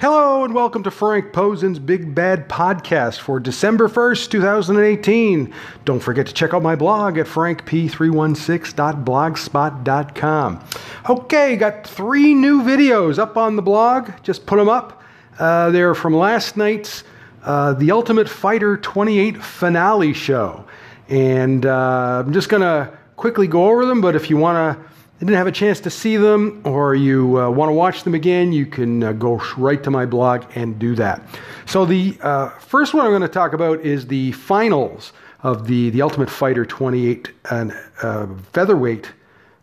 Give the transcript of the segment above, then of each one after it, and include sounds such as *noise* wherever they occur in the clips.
Hello and welcome to Frank Posen's Big Bad Podcast for December 1st, 2018. Don't forget to check out my blog at frankp316.blogspot.com. Okay, got three new videos up on the blog. Just put them up. Uh, they're from last night's uh, The Ultimate Fighter 28 finale show. And uh, I'm just going to quickly go over them, but if you want to didn't have a chance to see them or you uh, want to watch them again, you can uh, go right to my blog and do that. So, the uh, first one I'm going to talk about is the finals of the, the Ultimate Fighter 28 uh, featherweight,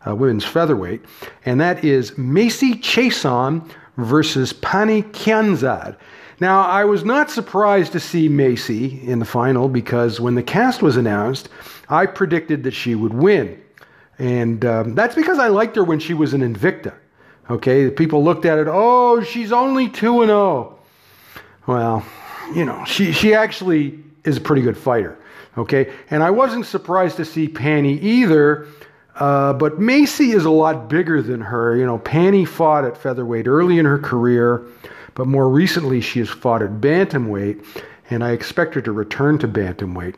uh, women's featherweight, and that is Macy Chiasson versus Pannie Kianzad. Now, I was not surprised to see Macy in the final because when the cast was announced, I predicted that she would win. And um, that's because I liked her when she was an Invicta. Okay, people looked at it, oh, she's only 2 and 0. Well, you know, she, she actually is a pretty good fighter. Okay, and I wasn't surprised to see Pannie either. Uh, but Macy is a lot bigger than her. You know, Pannie fought at featherweight early in her career, but more recently she has fought at bantamweight, and I expect her to return to bantamweight.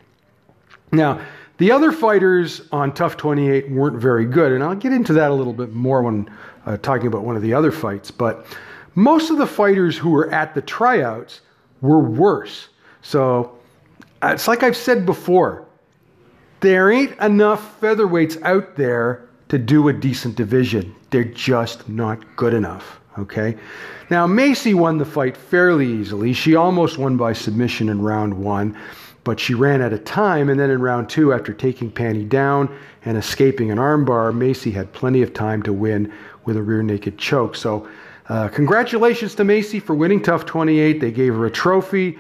Now, the other fighters on TUF 28 weren't very good, and I'll get into that a little bit more when uh, talking about one of the other fights. But most of the fighters who were at the tryouts were worse. So uh, it's like I've said before there ain't enough featherweights out there to do a decent division. They're just not good enough. Okay? Now, Macy won the fight fairly easily. She almost won by submission in round one but she ran out of time. And then in round two, after taking Pannie down and escaping an armbar, Macy had plenty of time to win with a rear naked choke. So, uh, congratulations to Macy for winning TUF 28. They gave her a trophy,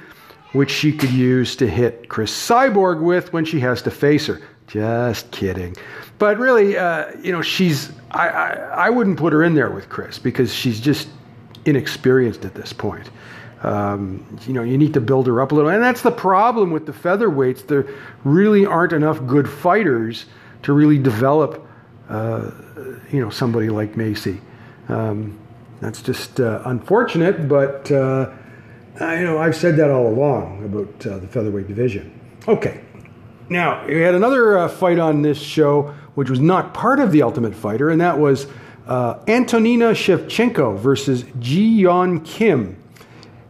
which she could use to hit Cris Cyborg with when she has to face her. Just kidding. But really, uh, you know, she's, I, I, I wouldn't put her in there with Cris because she's just inexperienced at this point. Um, you know, you need to build her up a little. And that's the problem with the featherweights. There really aren't enough good fighters to really develop, uh, you know, somebody like Macy. Um, that's just uh, unfortunate, but, uh, you know, I've said that all along about uh, the featherweight division. Okay. Now, we had another uh, fight on this show, which was not part of the Ultimate Fighter, and that was uh, Antonina Shevchenko versus Ji Yeon Kim.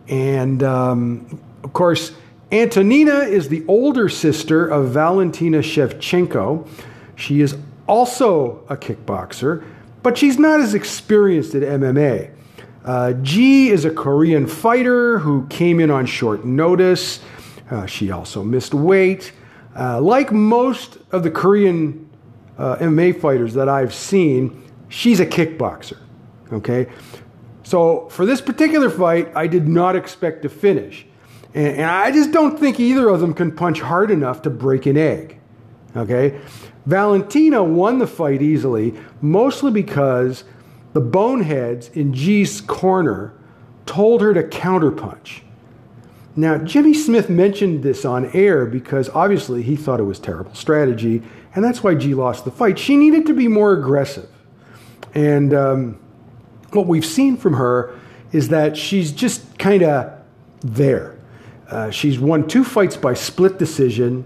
And um, of course, Antonina is the older sister of Valentina Shevchenko. She is also a kickboxer, but she's not as experienced at MMA. Uh, Ji is a Korean fighter who came in on short notice. Uh, she also missed weight. Uh, like most of the Korean uh, MMA fighters that I've seen, she's a kickboxer. Okay, so for this particular fight, I did not expect to finish. And, and I just don't think either of them can punch hard enough to break an egg. Okay? Valentina won the fight easily, mostly because the boneheads in Ji's corner told her to counterpunch. Now, Jimmy Smith mentioned this on air because obviously he thought it was terrible strategy, and that's why Ji lost the fight. She needed to be more aggressive. And um, what we've seen from her is that she's just kind of there. Uh, she's won two fights by split decision.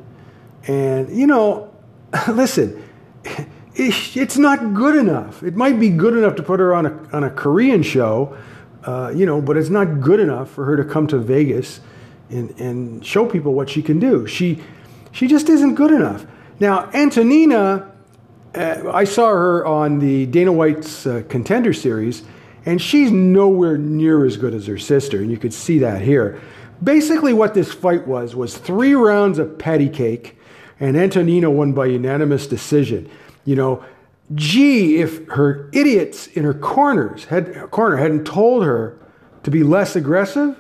And, you know, *laughs* listen, *laughs* it's not good enough. It might be good enough to put her on a, on a Korean show, uh, you know, but it's not good enough for her to come to Vegas and, and show people what she can do. She, she just isn't good enough. Now, Antonina uh, I saw her on the Dana White's uh, Contender Series, and she's nowhere near as good as her sister, and you could see that here. Basically, what this fight was was three rounds of patty cake, and Antonina won by unanimous decision. You know, gee, if her idiots in her corners had corner hadn't told her to be less aggressive,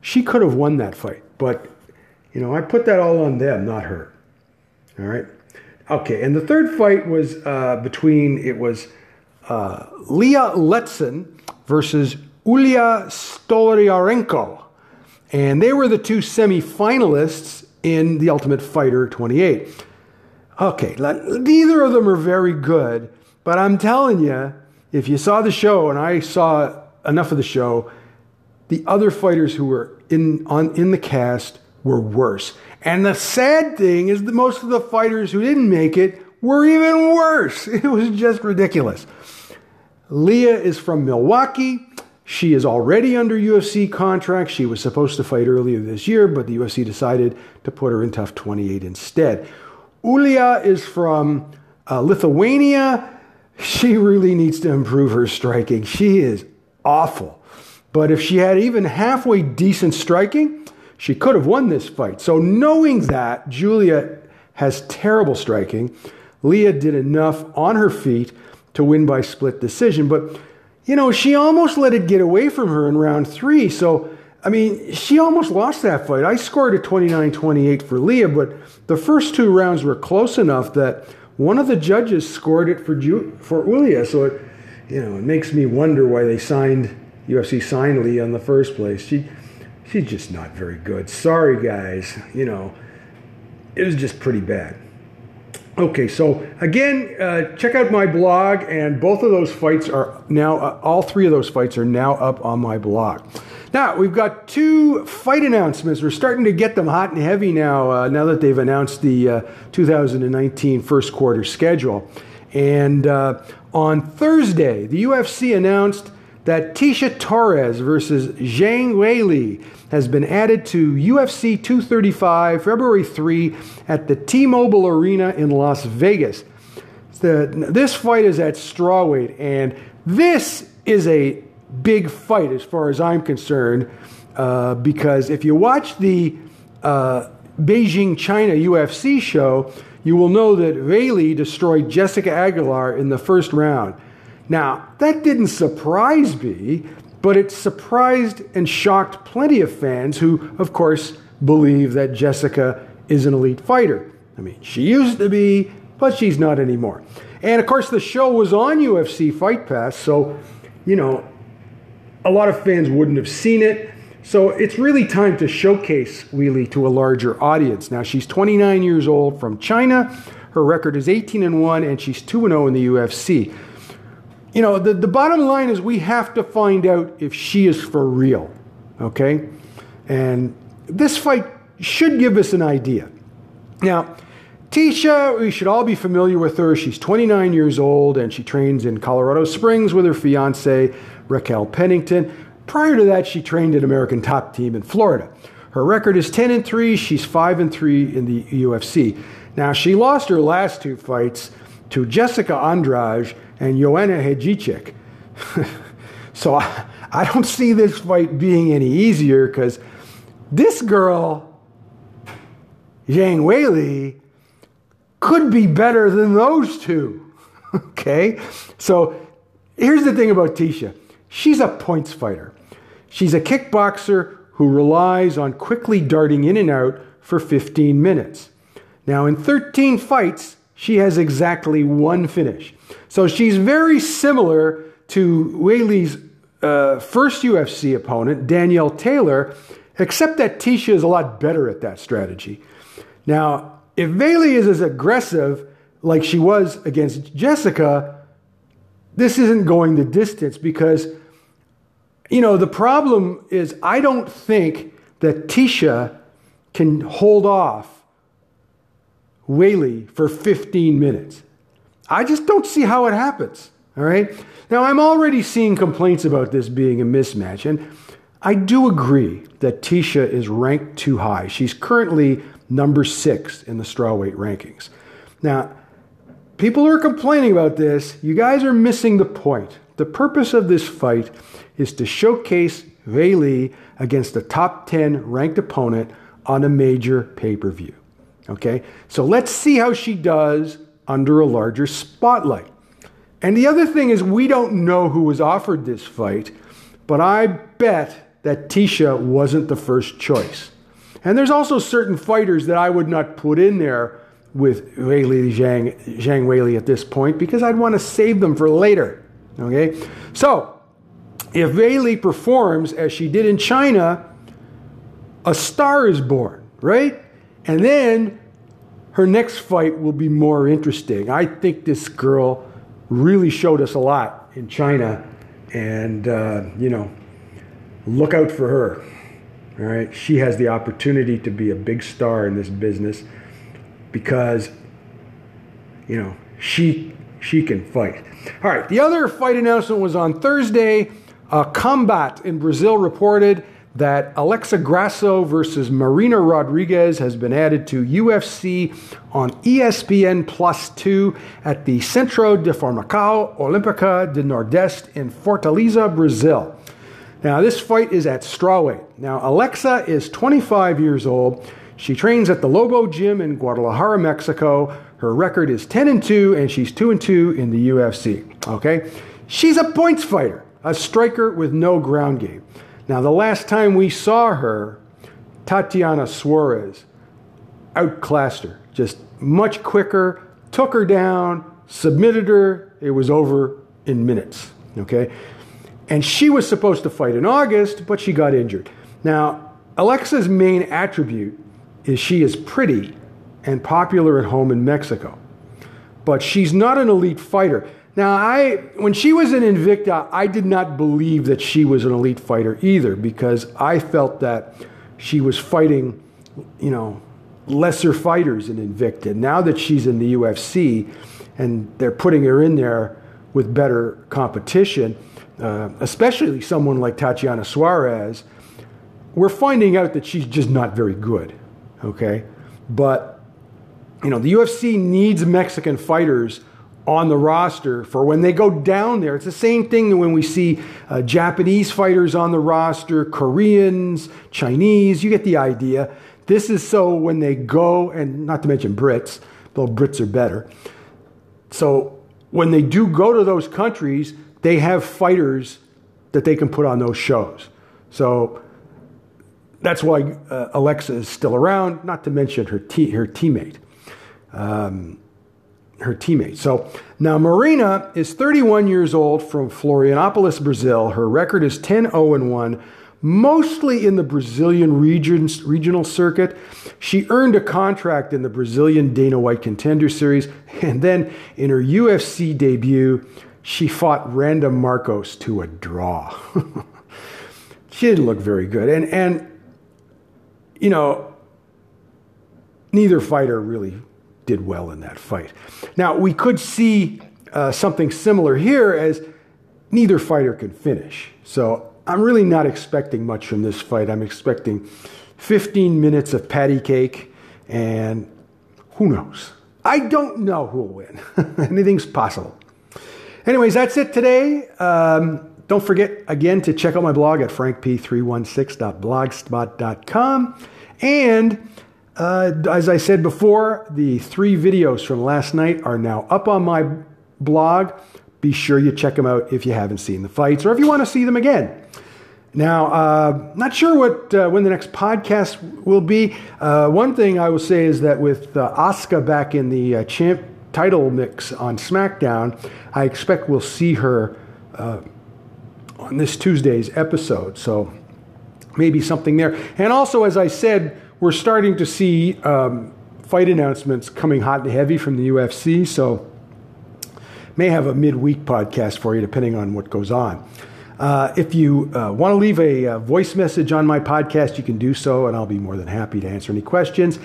she could have won that fight. But you know, I put that all on them, not her. All right. Okay, and the third fight was uh, between it was uh, Leah Letson versus Ulia Stoliarenko, and they were the two semifinalists in the Ultimate Fighter 28. Okay, neither of them are very good, but I'm telling you, if you saw the show, and I saw enough of the show, the other fighters who were in on in the cast were worse. And the sad thing is that most of the fighters who didn't make it were even worse. *laughs* It was just ridiculous. Leah is from Milwaukee. She is already under UFC contract. She was supposed to fight earlier this year, but the UFC decided to put her in TUF 28 instead. Ulia is from uh, Lithuania. She really needs to improve her striking. She is awful. But if she had even halfway decent striking, she could have won this fight. So, knowing that Julia has terrible striking, Leah did enough on her feet to win by split decision. But, you know, she almost let it get away from her in round three. So, I mean, she almost lost that fight. I scored a 29 28 for Leah, but the first two rounds were close enough that one of the judges scored it for, Ju- for Ulia. So, it, you know, it makes me wonder why they signed, UFC signed Leah in the first place. She, she's just not very good. Sorry, guys. You know, it was just pretty bad. Okay, so again, uh, check out my blog, and both of those fights are now, uh, all three of those fights are now up on my blog. Now, we've got two fight announcements. We're starting to get them hot and heavy now, uh, now that they've announced the uh, 2019 first quarter schedule. And uh, on Thursday, the UFC announced that Tecia Torres versus Zhang Weili has been added to UFC 235 February 3 at the T-Mobile Arena in Las Vegas. The, this fight is at strawweight, and this is a big fight as far as I'm concerned, uh, because if you watch the uh, Beijing China UFC show, you will know that Weili destroyed Jessica Aguilar in the first round. Now, that didn't surprise me, but it surprised and shocked plenty of fans who, of course, believe that Jessica is an elite fighter. I mean, she used to be, but she's not anymore. And of course, the show was on UFC Fight Pass, so, you know, a lot of fans wouldn't have seen it. So it's really time to showcase Weili to a larger audience. Now, she's 29 years old from China. Her record is 18 and 1, and she's 2 and 0 in the UFC you know, the, the bottom line is we have to find out if she is for real. Okay? And this fight should give us an idea. Now, Tecia, we should all be familiar with her. She's 29 years old and she trains in Colorado Springs with her fiance, Raquel Pennington. Prior to that, she trained at American Top Team in Florida. Her record is 10 and 3. She's 5 and 3 in the UFC. Now, she lost her last two fights to Jessica Andrade and Joanna Jędrzejczyk. *laughs* so I, I don't see this fight being any easier because this girl, Zhang Weili, could be better than those two. *laughs* okay? So here's the thing about Tecia she's a points fighter. She's a kickboxer who relies on quickly darting in and out for 15 minutes. Now, in 13 fights, she has exactly one finish. So she's very similar to Weili's uh, first UFC opponent, Danielle Taylor, except that Tecia is a lot better at that strategy. Now, if Weili is as aggressive like she was against Jessica, this isn't going the distance because, you know, the problem is I don't think that Tecia can hold off Weili for 15 minutes. I just don't see how it happens. All right. Now, I'm already seeing complaints about this being a mismatch, and I do agree that Tecia is ranked too high. She's currently number six in the strawweight rankings. Now, people are complaining about this. You guys are missing the point. The purpose of this fight is to showcase Weili against a top 10 ranked opponent on a major pay per view. Okay? So let's see how she does under a larger spotlight. And the other thing is, we don't know who was offered this fight, but I bet that Tecia wasn't the first choice. And there's also certain fighters that I would not put in there with Weili Zhang, Zhang Weili at this point because I'd want to save them for later. Okay? So, if Weili performs as she did in China, a star is born, right? And then her next fight will be more interesting. I think this girl really showed us a lot in China, and uh, you know, look out for her. All right, she has the opportunity to be a big star in this business because you know she she can fight. All right, the other fight announcement was on Thursday. Uh, Combat in Brazil reported that Alexa Grasso versus Marina Rodriguez has been added to UFC on ESPN Plus 2 at the Centro de Formação Olímpica de Nordeste in Fortaleza, Brazil. Now, this fight is at strawweight. Now, Alexa is 25 years old. She trains at the Lobo Gym in Guadalajara, Mexico. Her record is 10 and 2, and she's 2 and 2 in the UFC. Okay? She's a points fighter, a striker with no ground game. Now, the last time we saw her, Tatiana Suarez outclassed her, just much quicker, took her down, submitted her. It was over in minutes. Okay? And she was supposed to fight in August, but she got injured. Now, Alexa's main attribute is she is pretty and popular at home in Mexico. But she's not an elite fighter. Now, I when she was in Invicta, I did not believe that she was an elite fighter either because I felt that she was fighting, you know, lesser fighters in Invicta. Now that she's in the UFC and they're putting her in there with better competition, uh, especially someone like Tatiana Suarez, we're finding out that she's just not very good. Okay, but you know the UFC needs Mexican fighters on the roster for when they go down there. It's the same thing that when we see uh, Japanese fighters on the roster, Koreans, Chinese. You get the idea. This is so when they go, and not to mention Brits, though Brits are better. So when they do go to those countries, they have fighters that they can put on those shows. So that's why uh, Alexa is still around, not to mention her, te- her teammate. Um, her teammate. So now Marina is 31 years old from Florianopolis, Brazil. Her record is 10 0 1, mostly in the Brazilian regions, regional circuit. She earned a contract in the Brazilian Dana White Contender Series, *laughs* and then in her UFC debut, she fought Randa Markos to a draw. *laughs* she didn't look very good. And, and, you know, neither fighter really did well in that fight. Now, we could see uh, something similar here as neither fighter can finish. So I'm really not expecting much from this fight. I'm expecting 15 minutes of patty cake, and who knows? I don't know who will win. *laughs* Anything's possible. Anyways, that's it today. Um, don't forget again to check out my blog at frankp316.blogspot.com. And uh, as I said before, the three videos from last night are now up on my blog. Be sure you check them out if you haven't seen the fights or if you want to see them again. Now, uh, not sure what uh, when the next podcast will be. Uh, one thing I will say is that with uh, Asuka back in the uh, champ title mix on SmackDown, I expect we'll see her uh, on this Tuesday's episode. So maybe something there. And also, as I said, we're starting to see um, fight announcements coming hot and heavy from the UFC. So may have a midweek podcast for you, depending on what goes on. Uh, if you uh, want to leave a, a, uh, voice message on my podcast, you can do so, and I'll be more than happy to answer any questions.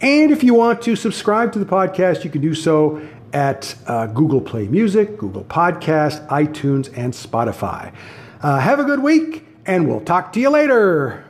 And if you want to subscribe to the podcast, you can do so at uh, Google Play Music, Google Podcast, iTunes, and Spotify. Uh, have a good week, and we'll talk to you later.